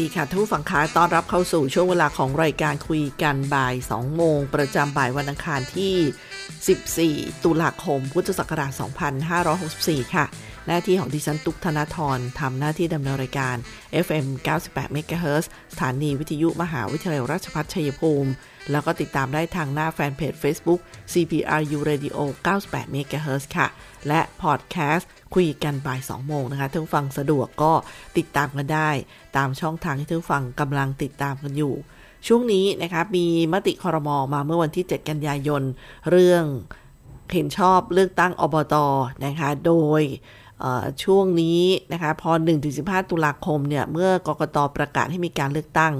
ดีค่ะท่านผู้ฟังคะต้อนรับเข้าสู่ช่วงเวลาของรายการคุยกันบ่าย 2 โมง ประจำบ่ายวันอังคารที่ 14 ตุลาคม พุทธศักราช 2564 ค่ะ หน้าที่ของดิฉันตุกธนาธรทำหน้าที่ดำเนินรายการ FM 98 MHz สถานีวิทยุมหาวิทยาลัยราชภัฏชัยภูมิ แล้วก็ติดตามได้ทางหน้าแฟนเพจ Facebook CPRU Radio 98 MHz ค่ะ และพอดแคสต์ คุยกันบ่าย2โมงนะคะท่านผู้ฟังสะดวกก็ติดตามกันได้ ตามช่องทางที่ท่านผู้ฟังกำลังติดตามกันอยู่ ช่วงนี้นะคะมีมติคอรมอมาเมื่อวันที่ 7 กันยายน เรื่องเห็นชอบเลือกตั้งอบตนะคะโดยช่วงนี้นะคะพอ 1-15 ตุลาคมเนี่ย เมื่อกกตประกาศให้มีการเลือกตั้ง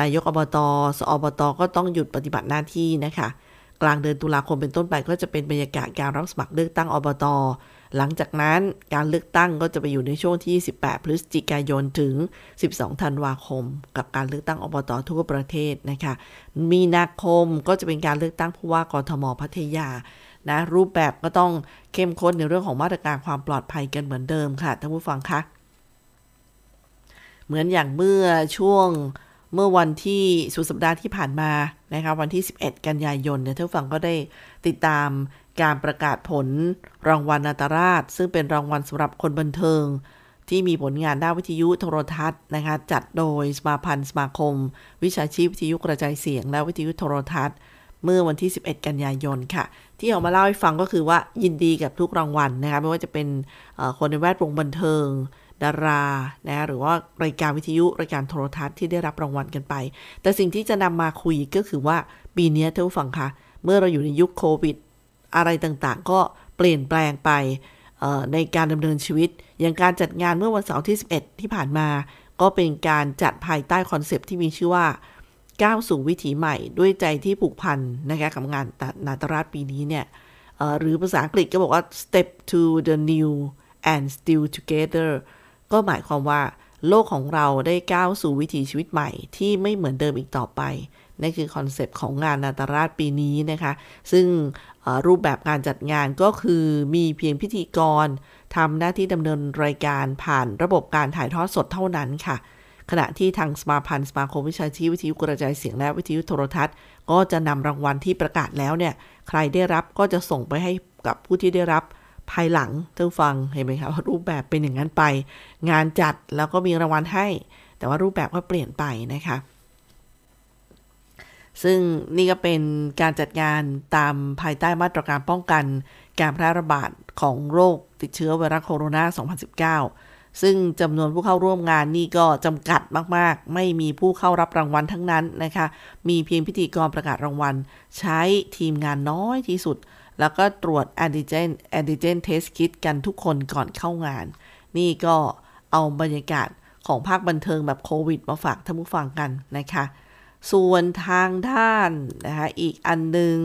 นายกอบต สอบต ก็ต้องหยุดปฏิบัติหน้าที่นะคะ กลางเดือนตุลาคมเป็นต้นไปก็จะเป็นบรรยากาศการรับสมัครเลือกตั้งอบต หลังจากนั้นการเลือกตั้งก็จะไปอยู่ในช่วงที่ 18 พฤศจิกายนถึง 12 ธันวาคม กับการเลือกตั้งอบตทั่วประเทศนะคะ มีนาคมก็จะเป็นการเลือกตั้งผู้ว่ากทมพัทยานะรูปแบบก็ต้องเข้มข้นในเรื่องของมาตรการความปลอดภัยกันเหมือนเดิมค่ะท่านผู้ฟังคะเหมือนอย่างเมื่อช่วง เมื่อวันที่สุดสัปดาห์ที่ผ่านมานะคะวันที่ 11 กันยายนเนี่ยท่านฟังก็ได้ติดตามการประกาศผลรางวัลนาตราช ซึ่งเป็นรางวัลสำหรับคนบันเทิง ที่มีผลงานด้านวิทยุโทรทัศน์นะคะจัดโดยสมาพันธ์สมาคม วิชาชีพวิทยุกระจายเสียง และวิทยุโทรทัศน์ เมื่อวันที่ 11 กันยายนค่ะ ที่ออกมาเล่าให้ฟังก็คือว่ายินดีกับทุกรางวัลนะคะไม่ว่าจะเป็นคนในแวดวงบันเทิง ดารานะหรือว่ารายการวิทยุรายการโทรทัศน์ที่ได้รับรางวัลกันไป แต่สิ่งที่จะนำมาคุยก็คือว่าปีนี้ท่านผู้ฟังคะเมื่อเราอยู่ในยุคโควิด อะไรต่างๆ ก็เปลี่ยนแปลงไปในการดำเนินชีวิต อย่างการจัดงานเมื่อวันเสาร์ที่ 11 ที่ผ่านมา ก็เป็นการจัดภายใต้คอนเซปต์ที่มีชื่อว่าก้าวสู่วิถีใหม่ด้วยใจที่ผูกพันนะคะกับงานนาฏราชปีนี้เนี่ยหรือภาษาอังกฤษก็บอกว่า step to the new and still together ก็หมายความว่า โลกของเราได้ก้าวสู่วิถีชีวิตใหม่ที่ไม่เหมือนเดิมอีกต่อไปนั่นคือคอนเซปต์ของงานนาฏราชปีนี้นะคะ ซึ่งรูปแบบการจัดงานก็คือมีเพียงพิธีกรทำหน้าที่ดำเนินรายการผ่านระบบการถ่ายทอดสดเท่านั้นค่ะ ขณะที่ทางสมาพันธ์สมาคมวิชาชีพวิทยุกระจายเสียงและวิทยุโทรทัศน์ ก็จะนำรางวัลที่ประกาศแล้วเนี่ย ใครได้รับก็จะส่งไปให้กับผู้ที่ได้รับ ภายหลังท่านฟังเห็นไหมคะว่ารูปแบบเป็นอย่างนั้นไป งานจัดแล้วก็มีรางวัลให้ แต่ว่ารูปแบบก็เปลี่ยนไปนะคะ ซึ่งนี่ก็เป็นการจัดงานตามภายใต้มาตรการป้องกัน การแพร่ระบาดของโรคติดเชื้อไวรัสโคโรนา 2019 ซึ่งจำนวนผู้เข้าร่วมงานนี่ก็จำกัดมาก ๆ ไม่มีผู้เข้ารับรางวัลทั้งนั้นนะคะ มีเพียงพิธีกรประกาศรางวัล ใช้ทีมงานน้อยที่สุด แล้วก็ตรวจแอนติเจนแอนติเจนเทสคิดกันทุกคนก่อนเข้างาน นี่ก็เอาบรรยากาศของภาคบันเทิงแบบโควิดมาฝากท่านผู้ฟังกันนะคะ ส่วนทางด้านนะคะอีกอันหนึ่ง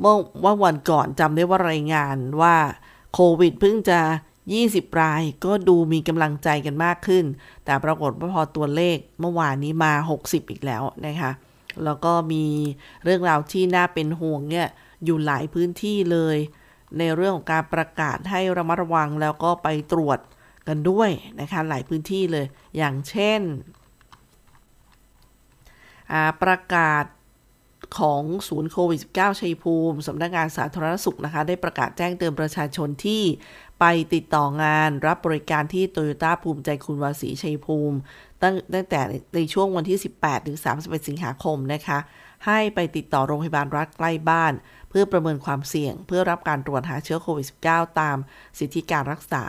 เมื่อว่าวันก่อนจำได้ว่ารายงานว่าโควิดเพิ่งจะ 20 รายก็ดูมีกำลังใจกันมากขึ้น แต่ปรากฏว่าพอตัวเลขเมื่อวานนี้มา 60 อีกแล้วนะคะ แล้วก็มีเรื่องราวที่น่าเป็นห่วงเนี่ย อยู่หลายพื้นที่เลย ในเรื่องของการประกาศให้ระมัดระวังแล้วก็ไปตรวจกันด้วยนะคะหลายพื้นที่เลย อย่างเช่น ประกาศของศูนย์โควิด -19 ชัยภูมิสำนักงานสาธารณสุขนะคะ ได้ประกาศแจ้งเตือนประชาชนที่ไปติดต่องานรับบริการที่โตโยต้าภูมิใจคุณวาสีชัยภูมิ ตั้งตั้งแต่ในช่วงวันที่ 18 ถึง 31 สิงหาคมนะคะ ให้ไปติดต่อโรงพยาบาลรัฐใกล้บ้าน เพื่อประเมินความเสี่ยง เพื่อรับการตรวจหาเชื้อโควิด -19 ตามสิทธิการรักษา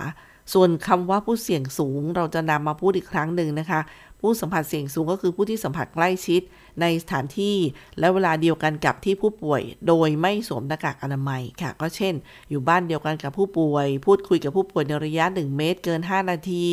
ส่วนคำว่าผู้เสี่ยงสูงเราจะนำมาพูดอีกครั้งหนึ่งนะคะ ผู้สัมผัสเสี่ยงสูงก็คือผู้ที่สัมผัสใกล้ชิด ในสถานที่และเวลาเดียวกันกับที่ผู้ป่วย โดยไม่สวมหน้ากากอนามัยค่ะ ก็เช่น อยู่บ้านเดียวกันกับผู้ป่วย พูดคุยกับผู้ป่วยในระยะ 1 เมตร เกิน 5 นาที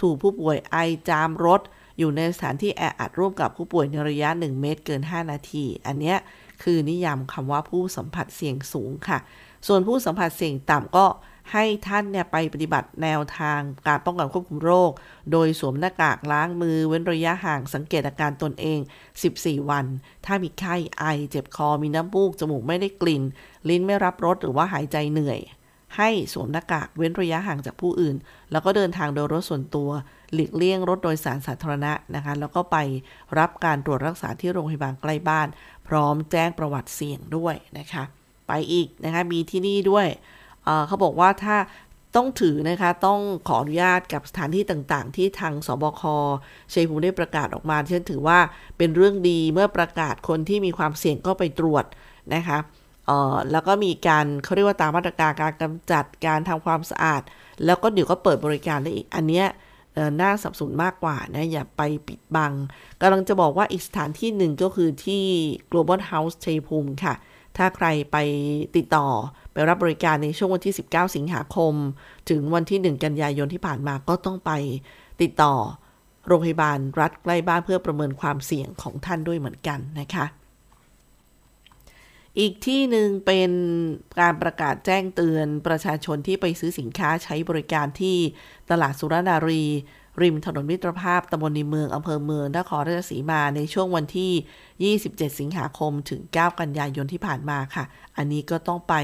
ถูกผู้ป่วยไอจามรถอยู่ในสถานที่แออัดร่วมกับผู้ป่วยในระยะ 1 เมตรเกิน 5 นาที อันเนี้ย คือนิยามคำว่าผู้สัมผัสเสี่ยงสูงค่ะ ส่วนผู้สัมผัสเสี่ยงต่ำก็ให้ท่านเนี่ยไปปฏิบัติแนวทางการป้องกันควบคุมโรค โดยสวมหน้ากากล้างมือเว้นระยะห่างสังเกตอาการตนเอง 14 วัน ถ้ามีไข้ไอเจ็บคอมีน้ำมูก จมูกไม่ได้กลิ่น ลิ้นไม่รับรสหรือว่าหายใจเหนื่อย ให้สวมหน้ากากเว้นระยะห่างจากผู้อื่น แล้วก็เดินทางโดยรถส่วนตัว หลีกเลี่ยงรถโดยสารสาธารณะนะคะ แล้วก็ไปรับการตรวจรักษาที่โรงพยาบาลใกล้บ้าน พร้อมแจ้งประวัติเสี่ยงด้วยนะคะ ไปอีกนะคะ มีที่นี่ด้วยเขาบอกว่าถ้าต้องถือนะคะ ต้องขออนุญาตกับสถานที่ต่างๆ ที่ทางสบคชัยภูมิได้ประกาศออกมาฉันถือว่าเป็นเรื่องดีเมื่อประกาศคนที่มีความเสี่ยงก็ไปตรวจนะคะแล้วก็มีการเขาเรียกว่าตามมาตรการการกำจัดการทำความสะอาด แล้วก็เดี๋ยวก็เปิดบริการได้อีก อันเนี้ย น่าสับสนมากกว่านะ อย่าไปปิดบังกำลังจะบอกว่าอีกสถานที่หนึ่งก็คือที่ Global House ชัยภูมิค่ะ ถ้าใครไปติดต่อไปรับบริการในช่วงวันที่ 19 สิงหาคม ถึงวันที่ 1 กันยายนที่ผ่านมาก็ต้องไปติดต่อโรงพยาบาลรัฐใกล้บ้านเพื่อประเมินความเสี่ยงของท่านด้วยเหมือนกันนะคะ อีกที่หนึ่งเป็นการประกาศแจ้งเตือนประชาชนที่ไปซื้อสินค้าใช้บริการที่ตลาดสุรนารี ริมถนนมิตรภาพตำบลในเมืองอำเภอเมืองนครราชสีมาในช่วงวันที่ 27 สิงหาคมถึง 9 กันยายนที่ผ่านมาค่ะ อันนี้ก็ต้องไป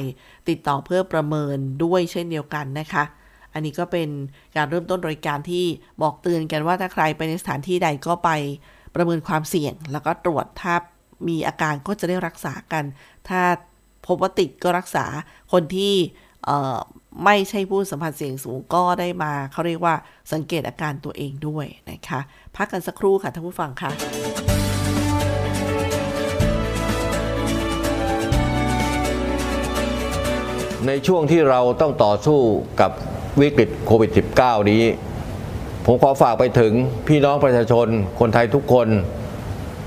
ติดต่อเพื่อประเมินด้วยเช่นเดียวกันนะคะ อันนี้ก็เป็นการเริ่มต้นบริการที่บอกเตือนกันว่าถ้าใครไปในสถานที่ใดก็ไปประเมินความเสี่ยง แล้วก็ตรวจถ้า มีอาการก็จะได้รักษากัน ถ้าพบว่าติดก็รักษาคนที่ไม่ใช่ผู้สัมผัสเสี่ยงสูงก็ได้มาเขาเรียกว่าสังเกตอาการตัวเองด้วยนะคะ พักกันสักครู่ค่ะท่านผู้ฟังค่ะในช่วงที่เราต้องต่อสู้กับวิกฤตโควิด -19 นี้ ผมขอฝากไปถึงพี่น้องประชาชนคนไทยทุกคน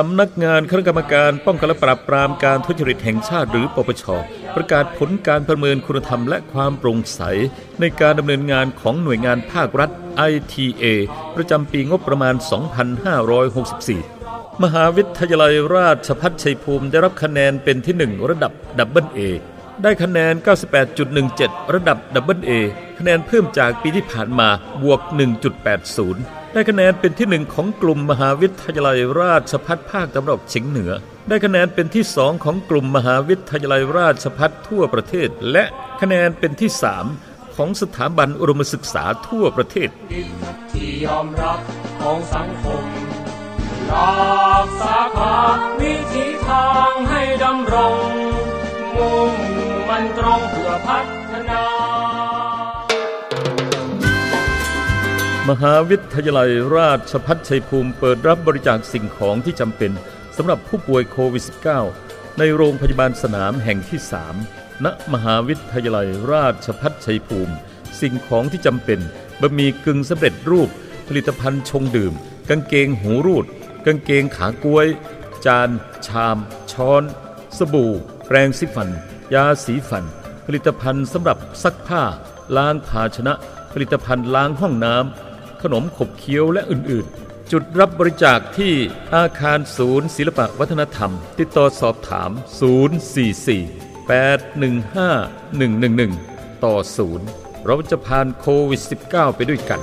สำนักงานคณะกรรมการป้องกันและปราบปรามการทุจริตแห่งชาติหรือปปช ประกาศผลการประเมินคุณธรรมและความโปร่งใส ในการดำเนินงานของหน่วยงานภาครัฐ ITA ประจำปีงบประมาณ 2564 มหาวิทยาลัยราชภัฏชัยภูมิได้รับคะแนนเป็นที่ 1 ระดับ double A ได้คะแนน 98.17 ระดับ double A คะแนนเพิ่มจากปีที่ผ่านมาบวก 1.80 ได้คะแนนเป็นที่หนึ่งของกลุ่มมหาวิทยาลัยราชภัฏภาคตะวันออกเฉียงเหนือ ได้คะแนนเป็นที่สองของกลุ่มมหาวิทยาลัยราชภัฏทั่วประเทศ และคะแนนเป็นที่สามของสถาบันอุดมศึกษาทั่วประเทศที่ยอมรับของสังคมหลากสาขาวิธีทางให้ดำรง มุ่งมันตรงเพื่อพัฒนา มหาวิทยาลัยราชพัฒชัยภูมิเปิดรับบริจาคสิ่งของที่จำเป็นสำหรับผู้ป่วยโควิด -19 ในโรงพยาบาลสนามแห่งที่ 3 ณ มหาวิทยาลัยราชพัฒชัยภูมิ สิ่งของที่จำเป็นบะหมี่กึ่งสำเร็จรูป ผลิตภัณฑ์ชงดื่ม กางเกงหูรูด กางเกงขากล้วย จาน ชาม ช้อน สบู่ แปรงสีฟัน ยาสีฟัน ผลิตภัณฑ์สำหรับซักผ้า ล้างภาชนะ ผลิตภัณฑ์ล้างห้องน้ำ นมขบเคี้ยวและอื่นๆ จุดรับบริจาคที่อาคารศูนย์ศิลปวัฒนธรรม ติดต่อสอบถาม 044 815 111 ต่อ 0 เราจะผ่านโควิด -19 ไปด้วยกัน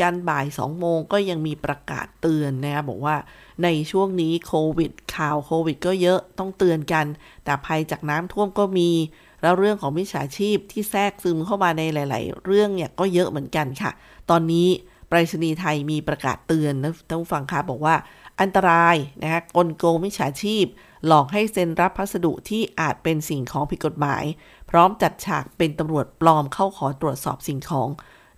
กันบ่าย 2 โมงก็ยังมีประกาศเตือนนะครับบอกว่าในช่วงนี้โควิดข่าวโควิดก็เยอะต้องเตือนกัน แต่ภัยจากน้ำท่วมก็มี แล้วเรื่องของมิจฉาชีพที่แทรกซึมเข้ามาในหลาย ๆ เรื่องเนี่ยก็เยอะเหมือนกันค่ะ ตอนนี้ไปรษณีย์ไทยมีประกาศเตือนนะท่านผู้ฟังคะบอกว่าอันตรายนะคะกลโกงมิจฉาชีพ หลอกให้เซ็นรับพัสดุที่อาจเป็นสิ่งของผิดกฎหมาย พร้อมจัดฉากเป็นตำรวจปลอมเข้าขอตรวจสอบสิ่งของ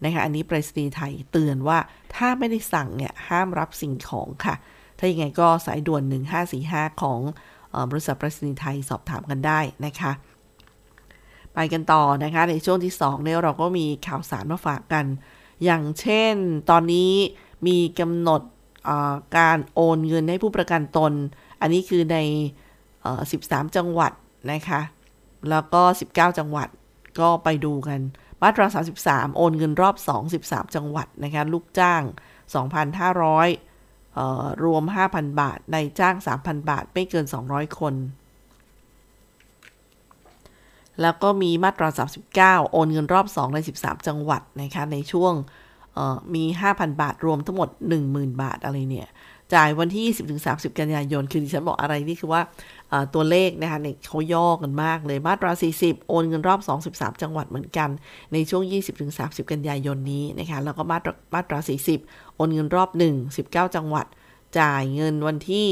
นะคะอันนี้ไปรษณีย์ไทยเตือนว่าถ้าไม่ได้สั่งเนี่ยห้ามรับสิ่งของค่ะ ถ้าอย่างไงก็สายด่วน 1545 ของออบริษัทไปรษณีย์ไทยสอบถามกันได้นะคะไปกันต่อนะคะ ในช่วงที่2เนี่ยเราก็มีข่าวสารมาฝากกัน อย่างเช่นตอนนี้มีกำหนดการโอนเงินให้ผู้ประกันตน อันนี้คือใน 13 จังหวัดนะคะ แล้วก็ 19 จังหวัดก็ไปดูกัน มาตรา33โอนเงินรอบ2 13จังหวัดนะคะลูกจ้าง2,500เอ่อรวม5,000บาทในจ้าง3,000บาทไม่เกิน200คน แล้วก็มีมาตรา39โอนเงินรอบ2ใน13จังหวัดนะคะในช่วงมี 5,000 บาทรวมทั้งหมด 10,000 บาทอะไรเนี่ย จ่ายวันที่ 20-30 กันยายน คือดิฉันบอกอะไรนี่คือว่า ตัวเลขนะคะเนี่ยเขาย่อกันมากเลยมาตรา 40 โอนเงินรอบ 2 13 จังหวัดเหมือนกัน ในช่วง 20-30 กันยายนนี้นะคะแล้วก็มาตรามาตรา 40 โอนเงินรอบ 1 19 จังหวัด จ่ายเงินวันที่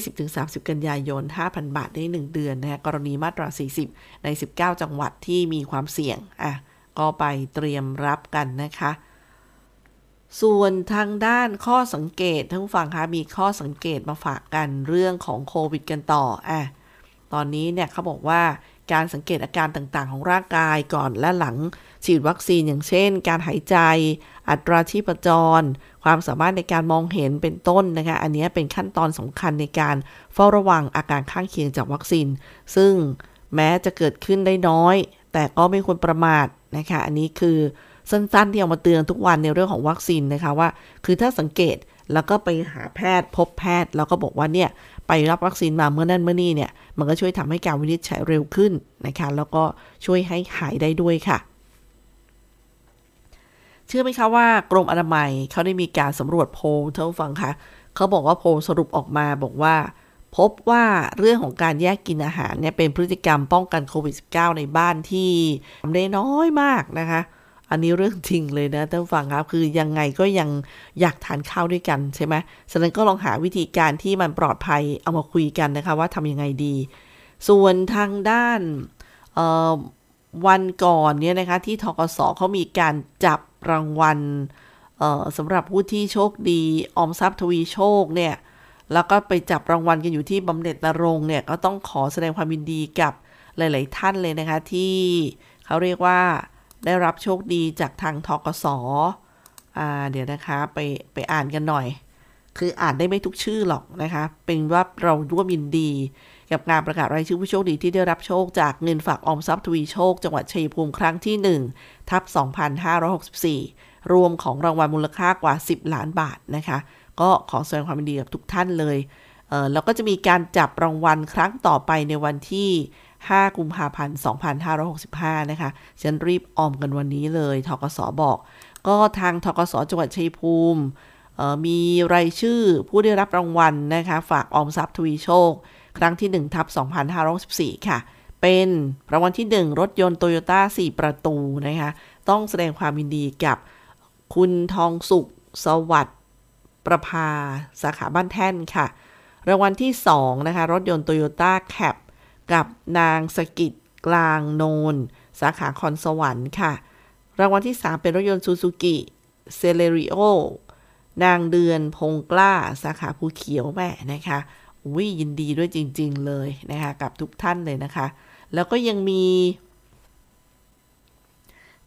20-30 กันยายน 5,000 บาทได้ 1 เดือนนะคะกรณีมาตรา 40 ใน 19 จังหวัดที่มีความเสี่ยงอะก็ไปเตรียมรับกันนะคะ ส่วนทางด้านข้อสังเกตท่านผู้ฟังคะมีข้อสังเกตมาฝากกันเรื่องของโควิดกันต่ออะตอนนี้เนี่ยเขาบอกว่าการสังเกตอาการต่างๆ ของร่างกายก่อนและหลังฉีดวัคซีนอย่างเช่น การหายใจ อัตราชีพจร ความสามารถในการมองเห็นเป็นต้นนะคะ อันนี้เป็นขั้นตอนสำคัญในการเฝ้าระวังอาการข้างเคียงจากวัคซีน ซึ่งแม้จะเกิดขึ้นได้น้อย แต่ก็ไม่ควรประมาทนะคะ อันนี้คือ สั้นๆ ที่เอามาเตือนทุกวันในเรื่องของวัคซีนนะคะว่า คือถ้าสังเกตแล้วก็ไปหาแพทย์พบแพทย์ แล้วก็บอกว่าเนี่ยไปรับวัคซีนมาเมื่อนั่นเมื่อนี่เนี่ยมันก็ช่วยทำให้การวินิจฉัยเร็วขึ้นนะคะแล้วก็ช่วยให้หายได้ด้วยค่ะ เชื่อไหมคะว่ากรมอนามัยเขาได้มีการสำรวจโพลท่านฟังคะเขาบอกว่าโพลสรุปออกมาบอกว่า พบว่าเรื่องของการแยกกินอาหารเนี่ยเป็นพฤติกรรมป้องกันโควิด -19 ในบ้านที่ทำได้น้อยมากนะคะ อันนี้เรื่องจริงเลยนะท่านฟังครับคือยังไงก็ยังอยากทานข้าวด้วยกันใช่ไหมฉะนั้นก็ลองหาวิธีการที่มันปลอดภัยเอามาคุยกันนะคะว่าทำยังไงดี ส่วนทางด้านวันก่อนเนี่ยนะคะที่ทกสเขามีการจับรางวัลสำหรับผู้ที่โชคดี ออมทรัพย์ทวีโชคเนี่ยแล้วก็ไปจับรางวัลกันอยู่ที่บำเหน็จนรงเนี่ยก็ต้องขอแสดงความยินดีกับหลาย ๆ ท่านเลยนะคะที่เขาเรียกว่า ได้รับโชคดีจากทางทกสอ่าเดี๋ยวนะคะไปไปอ่านกันหน่อย คืออ่านได้ไม่ทุกชื่อหรอกนะคะ เป็นว่าเราร่วมยินดี กับงานประกาศรายชื่อผู้โชคดีที่ได้รับโชคจากเงินฝากออมทรัพย์ทวีโชค จังหวัดชัยภูมิครั้งที่ 1 ทับ 2564 รวมของรางวัลมูลค่ากว่า 10 ล้านบาทนะคะ ก็ขอแสดงความยินดีกับทุกท่านเลยเแล้วก็จะมีการจับรางวัลครั้งต่อไปในวันที่ 5 กุมภาพันธ์ 2565 นะคะฉันรีบออมกันวันนี้เลยทกสบอก ก็ทางทกสจังหวัดชัยภูมิมีรายชื่อผู้ได้รับรางวัลนะคะ ฝากออมทรัพย์ทวีโชค ครั้งที่1ทับ2564 ค่ะ เป็นรางวัลที่ 1 รถยนต์โตโยต้า4 ประตูนะคะ ต้องแสดงความยินดีกับคุณทองสุข สวัสดิ์ประภา สาขาบ้านแท่นค่ะ รางวัลที่ 2 นะคะ รถยนต์โตโยต้าแคป กับนางสกิดกลางโนน สาขาคอนสวรรค์ค่ะ รางวัลที่ 3 เป็นรถยนต์ซูซูกิเซเลริโอนางเดือนพงกล้าสาขาภูเขียวแม่นะคะวิยินดีด้วยจริง ๆ เลยนะคะ กับทุกท่านเลยนะคะ แล้วก็ยังมี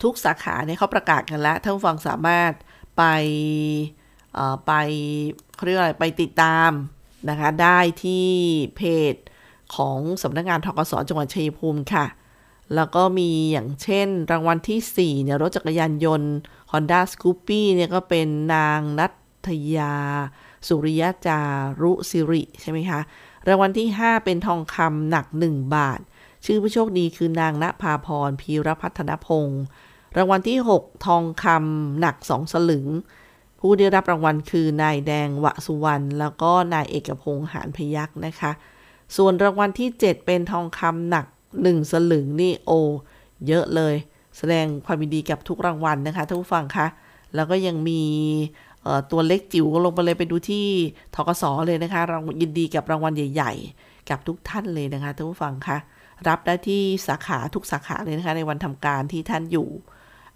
ทุกสาขาเนี่ยเขาประกาศกันแล้วท่านฟังสามารถไปไปเขาเรียกอะไรไปติดตามนะคะ ได้ที่เพจ ของสำนักงงานทกสจังหวัดชัยภูมิค่ะ แล้วก็มีอย่างเช่น รางวัลที่4เนี่ยรถจักรยานยนต์ Honda Scoopy เนี่ยก็เป็นนางนัทยา สุริยจารุสิริใช่ไหมคะ รางวัลที่ 5 เป็นทองคำหนัก 1 บาท ชื่อผู้โชคดีคือนางณภาพรพีรพัฒนพงศ์รางวัลที่ 6 ทองคำหนัก 2 สลึง ผู้ได้รับรางวัลคือนายแดงวสุวรรณแล้วก็นายเอกพงษ์หานพยักษ์นะคะ ส่วนรางวัลที่ 7 เป็นทองคำหนัก 1 สลึงนี่โอ เยอะเลย แสดงความยินดีกับทุกรางวัลนะคะท่านผู้ฟังคะแล้วก็ยังมีตัวเล็กจิ๋วลงไปเลยไปดูที่ทกสเลยนะคะรายินดีกับรางวัลใหญ่ ๆ กับทุกท่านเลยนะคะท่านผู้ฟังคะรับได้ที่สาขาทุกสาขาเลยนะคะในวันทำการที่ท่านอยู่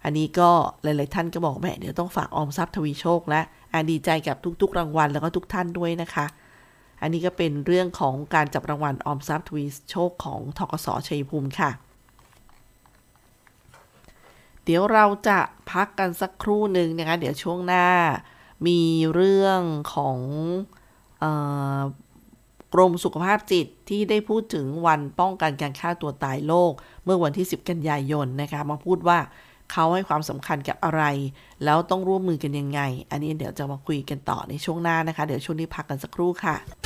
อันนี้ก็หลาย ๆ ท่านก็บอกแม่เดี๋ยวต้องฝากออมทรัพย์ทวีโชคและอดีใจกับทุก ๆ รางวัลแล้วก็ทุกท่านด้วยนะคะ อันนี้ก็เป็นเรื่องของการจับรางวัลออมทรัพย์ทวีโชคของทกสชัยภูมิค่ะ เดี๋ยวเราจะพักกันสักครู่หนึ่งนะคะ เดี๋ยวช่วงหน้ามีเรื่องของกรมสุขภาพจิตที่ได้พูดถึงวันป้องกันการฆ่าตัวตายโลก เมื่อวันที่ 10 กันยายนนะคะมาพูดว่าเขาให้ความสำคัญกับอะไร แล้วต้องร่วมมือกันยังไง อันนี้เดี๋ยวจะมาคุยกันต่อในช่วงหน้านะคะ เดี๋ยวช่วงนี้พักกันสักครู่ค่ะ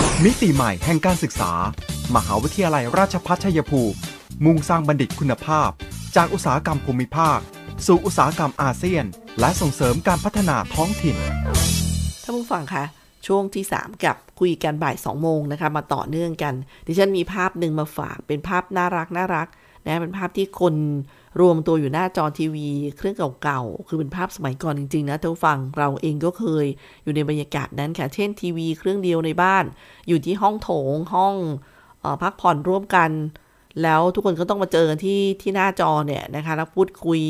มิติใหม่แห่งการศึกษา มหาวิทยาลัยราชภัฏชัยภูมิ มุ่งสร้างบัณฑิตคุณภาพ จากอุตสาหกรรมภูมิภาค สู่อุตสาหกรรมอาเซียน และส่งเสริมการพัฒนาท้องถิ่นท่านผู้ฟังคะช่วงที่ 3 กับคุยกันบ่าย 2 โมงนะคะ มาต่อเนื่องกัน ดิฉันมีภาพหนึ่งมาฝากเป็นภาพน่ารักน่ารักนะเป็นภาพที่คน รวมตัวอยู่หน้าจอทีวี เครื่องเก่าๆ คือเป็นภาพสมัยก่อนจริงๆนะท่านฟังเราเองก็เคยอยู่ในบรรยากาศนั้นค่ะ เช่นทีวีเครื่องเดียวในบ้าน อยู่ที่ห้องโถงห้องพักผ่อนร่วมกัน แล้วทุกคนก็ต้องมาเจอที่ที่หน้าจอเนี่ยนะคะแล้วพูดคุย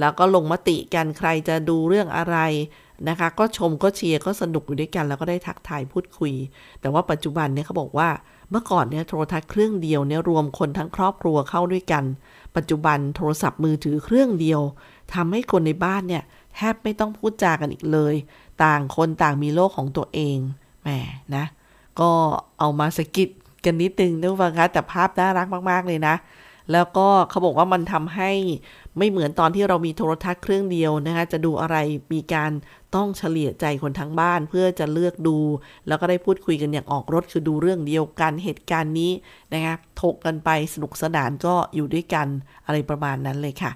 แล้วก็ลงมติกันใครจะดูเรื่องอะไรนะคะ ก็ชมก็เชียร์ก็สนุกอยู่ด้วยกัน แล้วก็ได้ทักทายพูดคุย แต่ว่าปัจจุบันเนี่ยเขาบอกว่าเมื่อก่อนเนี่ยโทรทัศน์เครื่องเดียวเนี่ยรวมคนทั้งครอบครัวเข้าด้วยกัน ปัจจุบันโทรศัพท์มือถือเครื่องเดียวทำให้คนในบ้านเนี่ยแทบไม่ต้องพูดจากันอีกเลย ต่างคนต่างมีโลกของตัวเองแหมนะ ก็เอามาสกิดกันนิดนึงนะฟังคะแต่ภาพน่ารักมากๆเลยนะ แล้วก็เขาบอกว่ามันทำให้ไม่เหมือนตอนที่เรามีโทรทัศน์เครื่องเดียวนะคะจะดูอะไรมีการ ต้องเฉลี่ยใจคนทั้งบ้านเพื่อจะเลือกดู แล้วก็ได้พูดคุยกันอย่างออกรถคือดูเรื่องเดียวกันเหตุการณ์นี้นะคะถกกันไปสนุกสนานก็อยู่ด้วยกันอะไรประมาณนั้นเลยค่ะ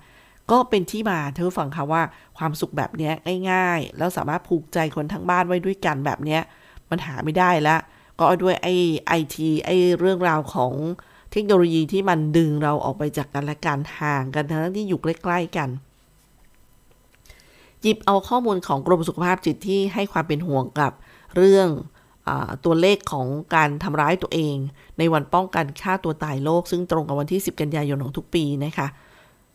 ก็เป็นที่มาเธอฟังค่ะว่าความสุขแบบนี้ง่ายๆ แล้วสามารถผูกใจคนทั้งบ้านไว้ด้วยกันแบบนี้มันหาไม่ได้แล้วก็ด้วยไอ้ไอทีไอ้เรื่องราวของเทคโนโลยีที่มันดึงเราออกไปจากกันและการห่างกันทั้งที่อยู่ใกล้ๆกัน หยิบเอาข้อมูลของกรมสุขภาพจิตที่ให้ความเป็นห่วงกับเรื่องอตัวเลขของการทำร้ายตัวเอง ในวันป้องกันฆ่าตัวตายโลก ซึ่งตรงกับวันที่ 10 กันยายนของทุกปีนะคะ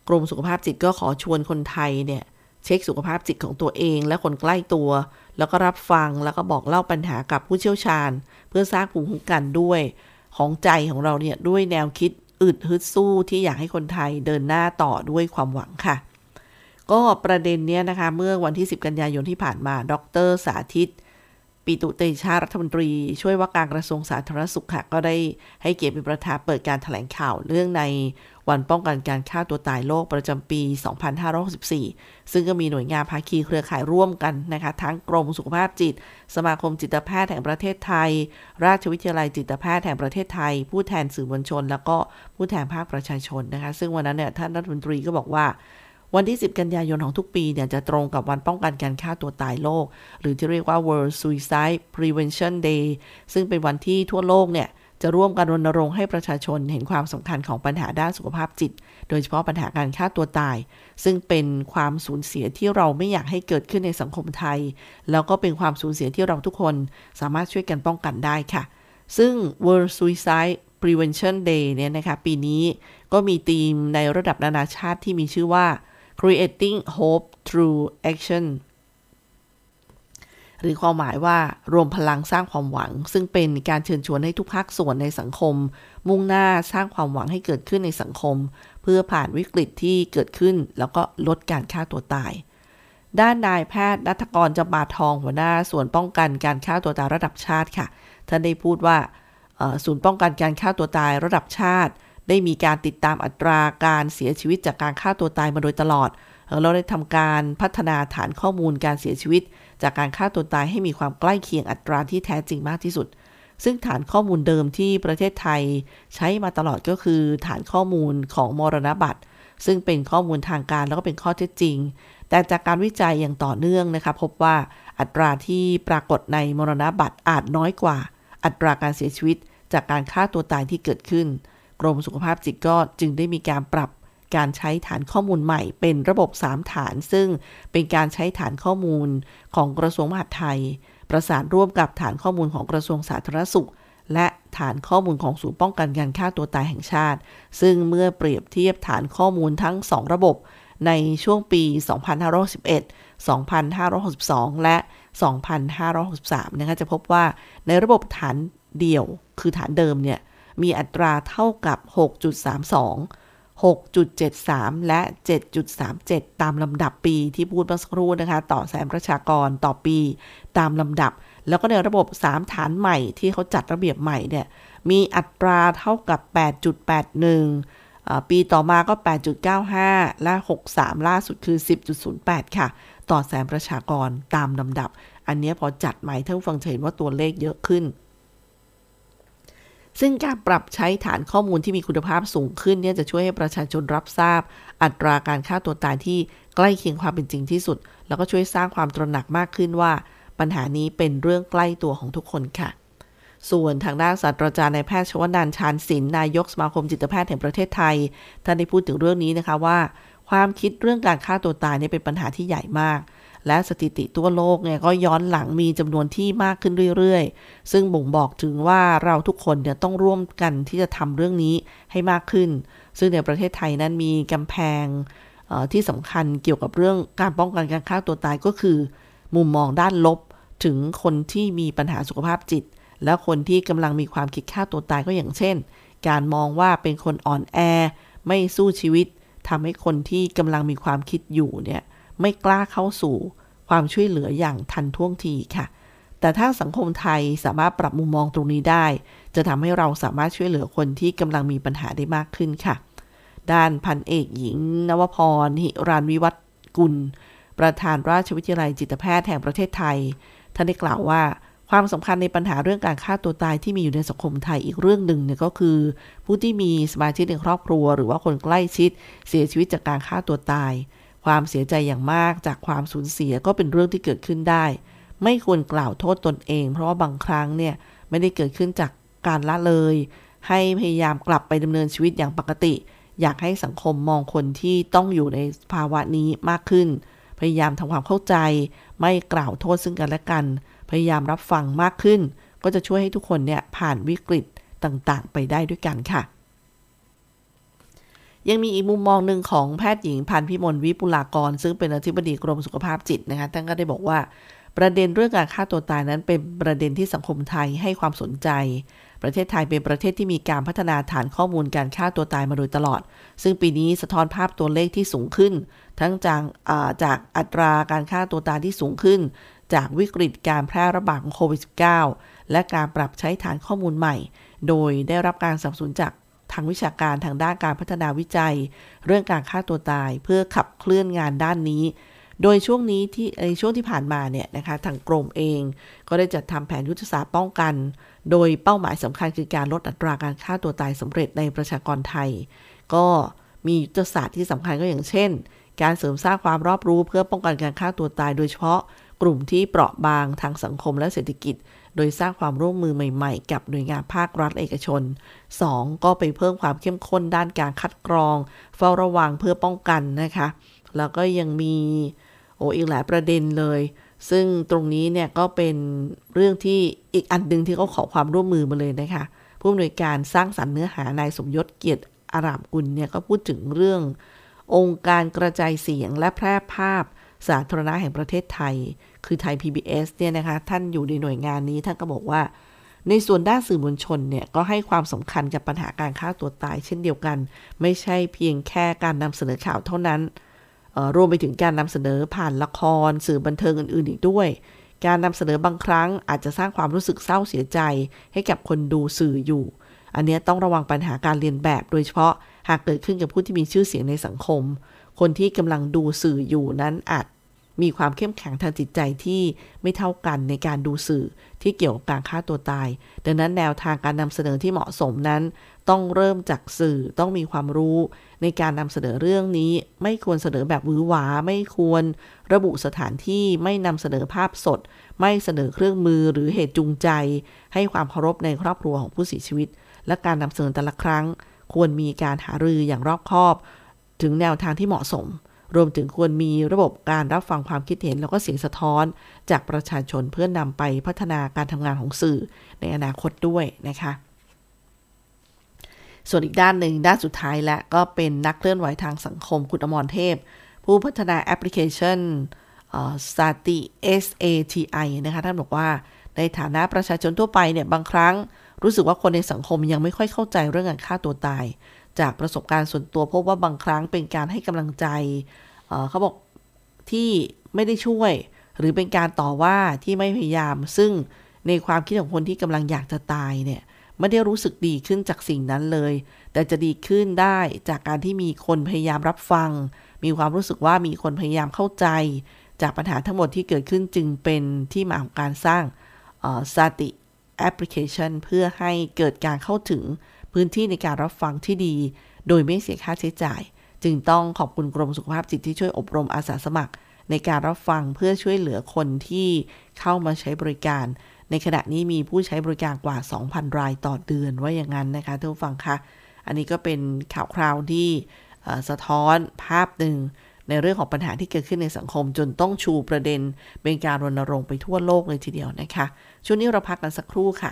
กรมสุขภาพจิตก็ขอชวนคนไทยเนี่ยเช็คสุขภาพจิตของตัวเอง และคนใกล้ตัว แล้วก็รับฟังแล้วก็บอกเล่าปัญหากับผู้เชี่ยวชาญ เพื่อสร้างภูมิคุ้มกันด้วยของใจของเราเนี่ยด้วยแนวคิดอึดฮึดสู้ที่อยากให้คนไทยเดินหน้าต่อด้วยความหวังค่ะ ก็ประเด็นเนี้ยนะคะ เมื่อวันที่ 10 กันยายนที่ผ่านมา ดรสาธิตปีตุเตชารัฐมนตรี ช่วยว่าการกระทรวงสาธารณสุขค่ะ ก็ได้ให้เกียรติเป็นประธานเปิดการถแถลงข่าวเรื่องในวันป้องกันการฆ่าตัวตายโลกประจำปี 2564 ซึ่งก็มีหน่วยงานภาคีเครือข่ายร่วมกันนะคะ ทั้งกรมสุขภาพจิต สมาคมจิตแพทย์แห่งประเทศไทย ราชวิทยาลัยจิตแพทย์แห่งประเทศไทย ผู้แทนสื่อมวลชน แล้วก็ผู้แทนภาคประชาชนนะคะ ซึ่งวันนั้นเนี่ยท่านรัฐมนตรีก็บอกว่า วันที่ 10 กันยายนของทุกปีเนี่ยจะตรงกับวันป้องกันการฆ่าตัวตายโลก หรือที่เรียกว่า World Suicide Prevention Day ซึ่งเป็นวันที่ทั่วโลกเนี่ยจะร่วมกันรณรงค์ให้ประชาชนเห็นความสำคัญของปัญหาด้านสุขภาพจิต โดยเฉพาะปัญหาการฆ่าตัวตาย ซึ่งเป็นความสูญเสียที่เราไม่อยากให้เกิดขึ้นในสังคมไทย แล้วก็เป็นความสูญเสียที่เราทุกคนสามารถช่วยกันป้องกันได้ค่ะ ซึ่ง World Suicide Prevention Day เนี่ยนะคะปีนี้ก็มีธีมในระดับนานาชาติที่มีชื่อว่า creating hope through action หรือความหมายว่ารวมพลังสร้างความหวัง ซึ่งเป็นการเชิญชวนให้ทุกภาคส่วนในสังคม มุ่งหน้าสร้างความหวังให้เกิดขึ้นในสังคม เพื่อผ่านวิกฤตที่เกิดขึ้น แล้วก็ลดการฆ่าตัวตาย ด้านนายแพทย์นัทกรจำบาทองหัวหน้าส่วนป้องกันการฆ่าตัวตายระดับชาติค่ะท่านได้พูดว่าศูนย์ป้องกันการฆ่าตัวตายระดับชาติ ได้มีการติดตามอัตราการเสียชีวิตจากการฆ่าตัวตายมาโดยตลอด เราได้ทำการพัฒนาฐานข้อมูลการเสียชีวิต จากการฆ่าตัวตายให้มีความใกล้เคียงอัตราที่แท้จริงมากที่สุด ซึ่งฐานข้อมูลเดิมที่ประเทศไทยใช้มาตลอดก็คือ ฐานข้อมูลของมรณบัตรซึ่งเป็นข้อมูลทางการแล้วก็เป็นข้อเท็จจริง แต่จากการวิจัยอย่างต่อเนื่องนะคะพบว่าอัตราที่ปรากฏในมรณบัตรอาจน้อยกว่า อัตราการเสียชีวิตจากการฆ่าตัวตายที่เกิดขึ้น กรมสุขภาพจิตก็จึงได้มีการปรับการใช้ฐานข้อมูลใหม่เป็นระบบ 3 ฐาน ซึ่งเป็นการใช้ฐานข้อมูลของกระทรวงมหาดไทย ประสานร่วมกับฐานข้อมูลของกระทรวงสาธารณสุข และฐานข้อมูลของศูนย์ป้องกันการฆ่าตัวตายแห่งชาติ ซึ่งเมื่อเปรียบเทียบฐานข้อมูลทั้ง 2 ระบบ ในช่วงปี 2561 2562 และ 2563 นะคะจะพบว่าในระบบฐานเดี่ยวคือฐานเดิมเนี่ย มีอัตราเท่ากับ 6.32 6.73 และ 7.37 ตามลำดับปีที่พูดเมื่อสักครู่นะคะ ต่อแสนประชากรต่อปีตามลำดับ แล้วก็ในระบบ 3 ฐานใหม่ที่เขาจัดระเบียบใหม่เนี่ย มีอัตราเท่ากับ 8.81 ปีต่อมาก็ 8.95 และ 63 ล่าสุดคือ 10.08 ค่ะ ต่อแสนประชากรตามลำดับ อันนี้พอจัดใหม่ท่านฟังเห็นว่าตัวเลขเยอะขึ้น ซึ่งการปรับใช้ฐานข้อมูลที่มีคุณภาพสูงขึ้นเนี่ยจะช่วยให้ประชาชนรับทราบ อัตราการฆ่าตัวตายที่ใกล้เคียงความเป็นจริงที่สุด แล้วก็ช่วยสร้างความตระหนักมากขึ้นว่า ปัญหานี้เป็นเรื่องใกล้ตัวของทุกคนค่ะ ส่วนทางด้านศาสตราจารย์นายแพทย์ชวนันชานศิลนายกสมาคมจิตแพทย์แห่งประเทศไทยท่านได้พูดถึงเรื่องนี้นะคะว่า ความคิดเรื่องการฆ่าตัวตายเนี่ยเป็นปัญหาที่ใหญ่มาก และสถิติทั่วโลกเนี่ยก็ย้อนหลังมีจำนวนที่มากขึ้นเรื่อยๆ ซึ่งบ่งบอกถึงว่าเราทุกคนเนี่ยต้องร่วมกันที่จะทำเรื่องนี้ให้มากขึ้น ซึ่งในประเทศไทยนั้นมีกำแพงที่สำคัญเกี่ยวกับเรื่องการป้องกันการฆ่าตัวตายก็คือ มุมมองด้านลบถึงคนที่มีปัญหาสุขภาพจิต และคนที่กำลังมีความคิดฆ่าตัวตายก็อย่างเช่น การมองว่าเป็นคนอ่อนแอ ไม่สู้ชีวิตทำให้คนที่กำลังมีความคิดอยู่เนี่ย ไม่กล้าเข้าสู่ความช่วยเหลืออย่างทันท่วงทีค่ะ แต่ถ้าสังคมไทยสามารถปรับมุมมองตรงนี้ได้ จะทำให้เราสามารถช่วยเหลือคนที่กำลังมีปัญหาได้มากขึ้นค่ะ ด้านพันเอกหญิง นวพร หิรานวิวัฒกุล ประธานราชวิทยาลัยจิตแพทย์แห่งประเทศไทย ท่านได้กล่าวว่าความสำคัญในปัญหาเรื่องการฆ่าตัวตายที่มีอยู่ในสังคมไทยอีกเรื่องหนึ่งเนี่ยก็คือ ผู้ที่มีสมาชิกในครอบครัว หรือว่าคนใกล้ชิด เสียชีวิตจากการฆ่าตัวตาย ความเสียใจอย่างมากจากความสูญเสียก็เป็นเรื่องที่เกิดขึ้นได้ ไม่ควรกล่าวโทษตนเอง เพราะว่าบางครั้งเนี่ยไม่ได้เกิดขึ้นจากการละเลย ให้พยายามกลับไปดำเนินชีวิตอย่างปกติ อยากให้สังคมมองคนที่ต้องอยู่ในภาวะนี้มากขึ้น พยายามทำความเข้าใจ ไม่กล่าวโทษซึ่งกันและกัน พยายามรับฟังมากขึ้น ก็จะช่วยให้ทุกคนเนี่ยผ่านวิกฤตต่างๆ ไปได้ด้วยกันค่ะ ยังมีอีกมุมมองหนึ่งของแพทย์หญิงพันพิมลวิปุลากร ซึ่งเป็นอธิบดีกรมสุขภาพจิตนะคะท่านก็ได้บอกว่า ประเด็นเรื่องการฆ่าตัวตายนั้นเป็นประเด็นที่สังคมไทยให้ความสนใจ ประเทศไทยเป็นประเทศที่มีการพัฒนาฐานข้อมูลการฆ่าตัวตายมาโดยตลอด ซึ่งปีนี้สะท้อนภาพตัวเลขที่สูงขึ้น ทั้งจากจากอัตราการฆ่าตัวตายที่สูงขึ้น จากวิกฤตการแพร่ระบาดของโควิด -19 และการปรับใช้ฐานข้อมูลใหม่ โดยได้รับการสนับสนุนจาก ทางวิชาการทางด้านการพัฒนาวิจัย เรื่องการฆ่าตัวตายเพื่อขับเคลื่อนงานด้านนี้ โดยช่วงนี้ที่ในช่วงที่ผ่านมาเนี่ยนะคะทางกรมเอง ก็ได้จัดทำแผนยุทธศาสตร์ป้องกัน โดยเป้าหมายสำคัญคือการลดอัตราการฆ่าตัวตายสำเร็จในประชากรไทย ก็มียุทธศาสตร์ที่สำคัญก็อย่างเช่น การเสริมสร้างความรอบรู้เพื่อป้องกันการฆ่าตัวตาย โดยเฉพาะกลุ่มที่เปราะบางทางสังคมและเศรษฐกิจ โดยสร้างความร่วมมือใหม่ๆ กับหน่วยงานภาครัฐเอกชน 2. ก็ไปเพิ่มความเข้มข้นด้านการคัดกรอง เฝ้าระวังเพื่อป้องกันนะคะ แล้วก็ยังมีโอ้อีกหลายประเด็นเลย ซึ่งตรงนี้เนี่ยก็เป็นเรื่องที่อีกอันดึงที่เขาขอความร่วมมือมาเลยนะคะ ผู้อำนวยการสร้างสรรค์เนื้อหานายสมยศเกียรติอารามกุลเนี่ยก็พูดถึงเรื่อง องค์การกระจายเสียงและแพร่ภาพสาธารณะแห่งประเทศไทย คือไทย PBS เนี่ยนะคะ ท่านอยู่ในหน่วยงานนี้ท่านก็บอกว่า ในส่วนด้านสื่อมวลชนเนี่ย ก็ให้ความสำคัญกับปัญหาการฆ่าตัวตาย เช่นเดียวกัน ไม่ใช่เพียงแค่การนำเสนอข่าวเท่านั้นรวมไปถึงการนำเสนอผ่านละคร สื่อบันเทิงอื่นๆอีกด้วย การนำเสนอบางครั้งอาจจะสร้างความรู้สึกเศร้าเสียใจ ให้กับคนดูสื่ออยู่ อันนี้ต้องระวังปัญหาการเรียนแบบ โดยเฉพาะหากเกิดขึ้นกับผู้ที่มีชื่อเสียงในสังคม คนที่กำลังดูสื่ออยู่นั้นอาจ มีความเข้มแข็งทางจิตใจที่ไม่เท่ากันในการดูสื่อที่เกี่ยวกับการฆ่าตัวตาย ดังนั้นแนวทางการนำเสนอที่เหมาะสมนั้น ต้องเริ่มจากสื่อต้องมีความรู้ ในการนำเสนอเรื่องนี้ ไม่ควรเสนอแบบวือหวา ไม่ควร ระบุสถานที่ไม่นำเสนอภาพสด ไม่เสนอเครื่องมือหรือเหตุจูงใจ ให้ความเคารพในครอบครัวของผู้เสียชีวิต และการนำเสนอแต่ละครั้ง ควรมีการหารืออย่างรอบคอบ ถึงแนวทางที่เหมาะสม รวมถึงควรมีระบบการรับฟังความคิดเห็น แล้วก็เสียงสะท้อน จากประชาชนเพื่อนนำไปพัฒนาการทำงานของสื่อในอนาคตด้วยนะคะ ส่วนอีกด้านหนึ่งด้านสุดท้ายและก็เป็นนักเคลื่อนไหวทางสังคมคุณอมรเทพ ผู้พัฒนาแอปพลิเคชันสาติ SATI นะคะท่านบอกว่าในฐานะประชาชนทั่วไปเนี่ยบางครั้งรู้สึกว่าคนในสังคมยังไม่ค่อยเข้าใจเรื่องการฆ่าตัวตาย จากประสบการณ์ส่วนตัวพบว่าบางครั้งเป็นการให้กำลังใจเเขาบอกที่ไม่ได้ช่วย หรือเป็นการต่อว่าที่ไม่พยายาม ซึ่งในความคิดของคนที่กำลังอยากจะตายเนี่ยไม่ได้รู้สึกดีขึ้นจากสิ่งนั้นเลย แต่จะดีขึ้นได้จากการที่มีคนพยายามรับฟัง มีความรู้สึกว่ามีคนพยายามเข้าใจ จากปัญหาทั้งหมดที่เกิดขึ้นจึงเป็นที่มาของการสร้างสติแอปพลิเคชันเพื่อให้เกิดการเข้าถึง พื้นที่ในการรับฟังที่ดี โดยไม่เสียค่าใช้จ่าย จึงต้องขอบคุณกรมสุขภาพจิตที่ช่วยอบรมอาสาสมัคร ในการรับฟังเพื่อช่วยเหลือคนที่เข้ามาใช้บริการ ในขณะนี้มีผู้ใช้บริการกว่า 2,000 รายต่อเดือนว่าอย่างนั้นนะคะท่านผู้ฟังคะอันนี้ก็เป็นข่าวคราวที่สะท้อนภาพหนึ่งในเรื่องของปัญหาที่เกิดขึ้นในสังคม จนต้องชูประเด็น เป็นการรณรงค์ไปทั่วโลกเลยทีเดียวนะคะ ช่วงนี้เราพักกันสักครู่ค่ะ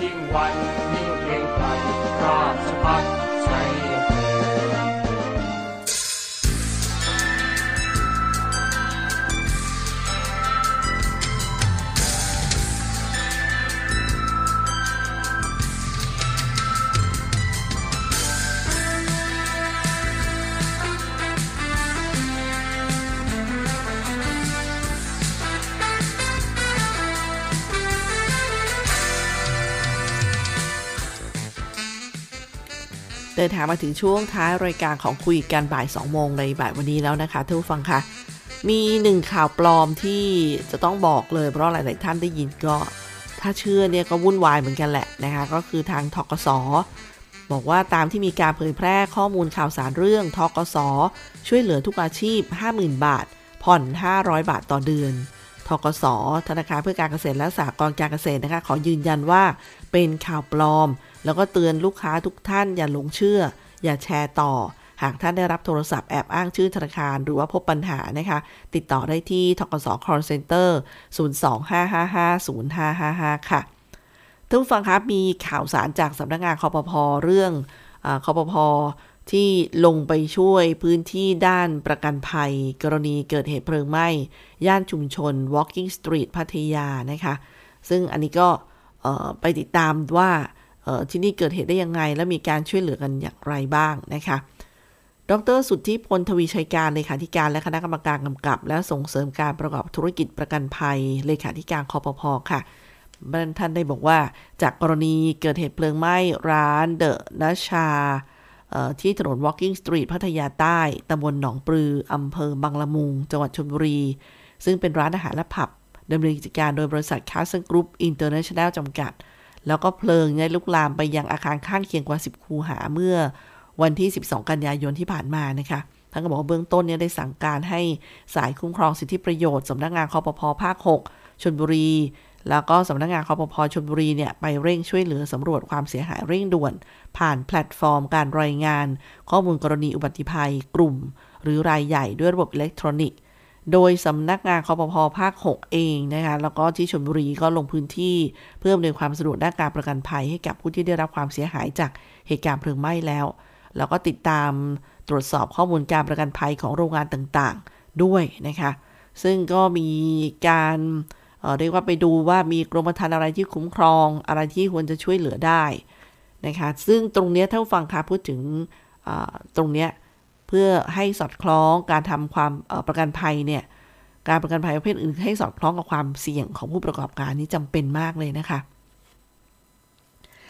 ยิ่ ดินทางมาถึงช่วงท้ายรายการของคุยกันบ่าย 2 โมงในบ่ายวันนี้แล้วนะคะท่านผู้ฟังคะมีหนึ่งข่าวปลอมที่จะต้องบอกเลยเพราะหลาย ๆ ท่านได้ยินก็ ถ้าเชื่อเนี่ยก็วุ่นวายเหมือนกันแหละนะคะก็คือทางทกสบอกว่าตามที่มีการเผยแพร่ข้อมูลข่าวสารเรื่องทกสช่วยเหลือทุกอาชีพ 50,000 บาท ผ่อน 500 บาทต่อเดือนทกสธนาคารเพื่อการเกษตรและสหกรณ์การเกษตรนะคะขอยืนยันว่าเป็นข่าวปลอม แล้วก็เตือนลูกค้าทุกท่านอย่าหลงเชื่อ อย่าแชร์ต่อ หากท่านได้รับโทรศัพท์แอบอ้างชื่อธนาคาร หรือว่าพบปัญหานะคะ ติดต่อได้ที่ทกส call center 025550555 ค่ะท่านผู้ฟังครับมีข่าวสารจากสำนักงานคอปพอเรื่องอคอปพอที่ลงไปช่วยพื้นที่ด้านประกันภัย กรณีเกิดเหตุเพลิงไหม้ ย่านชุมชน Walking Street พัทยานะคะ ซึ่งอันนี้ก็ไปติดตามว่า ที่นี่เกิดเหตุได้ยังไง และมีการช่วยเหลือกันอย่างไรบ้างนะคะดรสุทธิพลทวีชัยการเลขาธิการและคณะกรรมการกำกับ และส่งเสริมการประกอบธุรกิจประกันภัยเลขาธิการคอปพอค่ะท่านได้บอกว่า จากกรณีเกิดเหตุเพลิงไหม้ร้านเดอะนัชาที่ถนน Walking Street พัทยาใต้ตำบลหนองปลืออำเภอบางละมุง จังหวัดชลบุรี ซึ่งเป็นร้านอาหารและผับดำเนินกิจการโดยบริษัทคาสเซิลกรุ๊ปอินเตอร์เนชั่นแนลจำกัด แล้วก็เพลิงได้ลุกลามไปยังอาคารข้างเคียงกว่า 10 คูหาเมื่อวันที่ 12 กันยายนที่ผ่านมานะคะท่านก็บอกว่าเบื้องต้นเนี่ยได้สั่งการให้สายคุ้มครองสิทธิประโยชน์สำนักงานคปภ.ภาค 6ชลบุรี แล้วก็สำนักงานคปภ.ชลบุรีเนี่ยไปเร่งช่วยเหลือสำรวจความเสียหายเร่งด่วน ผ่านแพลตฟอร์มการรายงาน ข้อมูลกรณีอุบัติภัยกลุ่ม หรือรายใหญ่ด้วยระบบอิเล็กทรอนิกส์ โดยสำนักงานคอปพภาค 6 เองนะคะแล้วก็ที่ชลบุรีก็ลงพื้นที่เพื่ออำนวยความสะดวกด้านการประกันภัยให้กับผู้ที่ได้รับความเสียหายจากเหตุการณ์เพลิงไหม้แล้ว แล้วก็ติดตามตรวจสอบข้อมูลการประกันภัยของโรงงานต่างๆด้วยนะคะซึ่งก็มีการเอ่อเรียกว่าไปดูว่ามีกรมธรรม์อะไรที่คุ้มครองอะไรที่ควรจะช่วยเหลือได้นะคะซึ่งตรงเนี้ยถ้าฟังค่ะพูดถึงตรงเนี้ย พื่อให้สอดคล้องการทำความประกันภัยเนี่ยการประกันภัยประเภทอื่นให้สอดคล้องกับความเสี่ยงของผู้ประกอบการนี่จำเป็นมากเลยนะคะ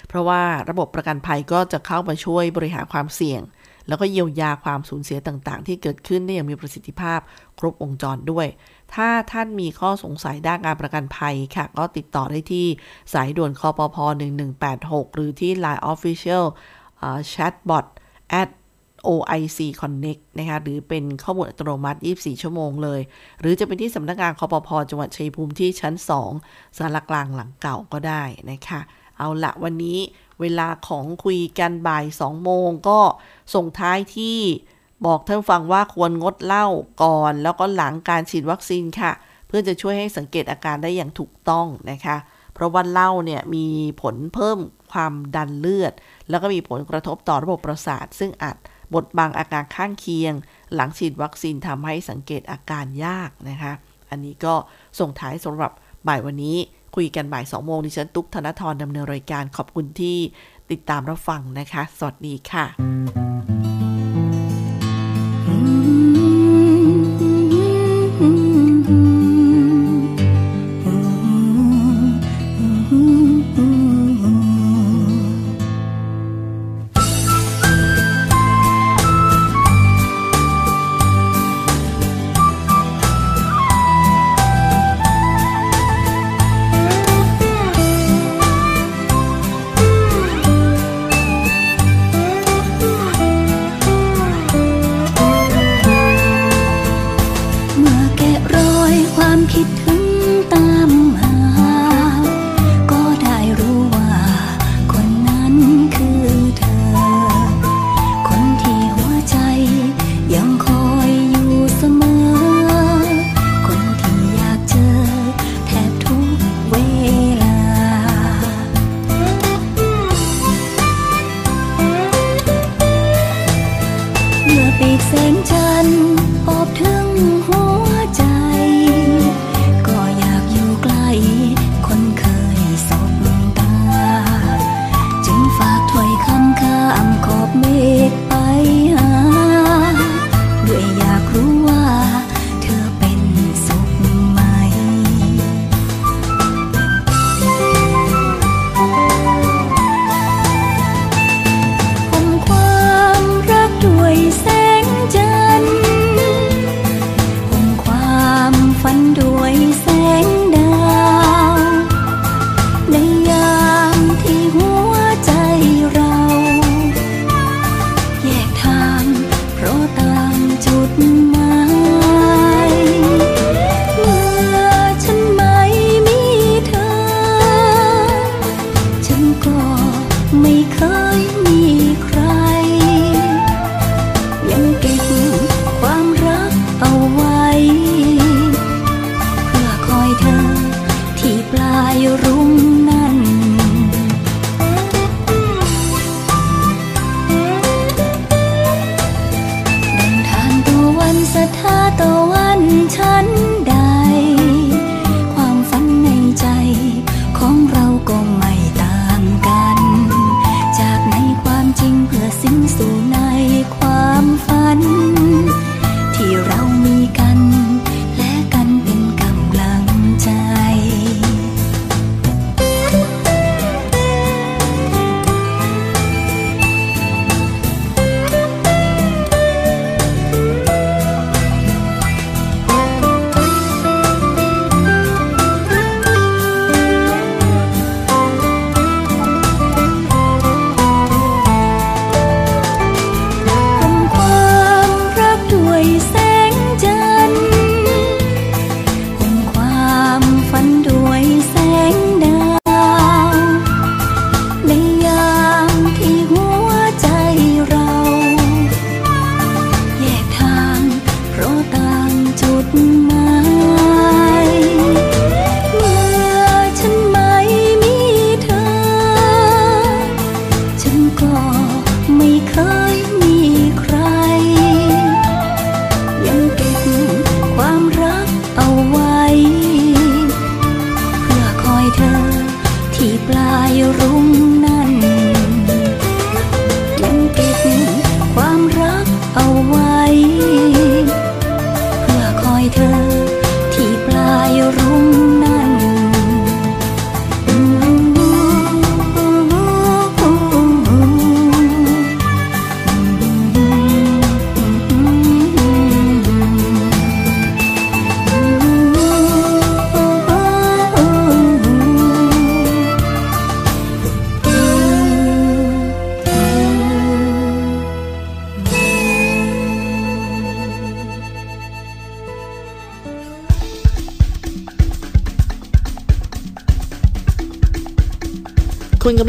เพราะว่าระบบประกันภัยก็จะเข้ามาช่วยบริหารความเสี่ยง แล้วก็เยียวยาความสูญเสียต่างๆ ที่เกิดขึ้นได้อย่างมีประสิทธิภาพครบวงจรด้วย ถ้าท่านมีข้อสงสัยด้านการประกันภัยค่ะ ก็ติดต่อได้ที่สายด่วนคอปพ1186 หรือที่ Line Official อ่า Chatbot at OIC Connect นะคะหรือเป็นข้อมูลอัตโนมัติ 24 ชั่วโมงเลย หรือจะเป็นที่สำนักงานคอปพจังหวัดชัยภูมิที่ชั้น 2สารกลางหลังเก่าก็ได้นะคะเอาละวันนี้เวลาของคุยกันบ่าย 2 โมงก็ส่งท้ายที่บอกท่านฟังว่าควรงดเหล้าก่อน แล้วก็หลังการฉีดวัคซีนค่ะ เพื่อจะช่วยให้สังเกตอาการได้อย่างถูกต้องนะคะ เพราะว่าเหล้าเนี่ยมีผลเพิ่มความดันเลือด แล้วก็มีผลกระทบต่อระบบประสาท ซึ่งอาจ บดบังอาการข้างเคียง หลังฉีดวัคซีนทำให้สังเกตอาการยากนะคะ อันนี้ก็ส่งท้ายสำหรับบ่ายวันนี้คุยกันบ่าย2โมงดิฉันตุ๊กธนทรดำเนินรายการขอบคุณที่ติดตามรับฟังนะคะ สวัสดีค่ะ「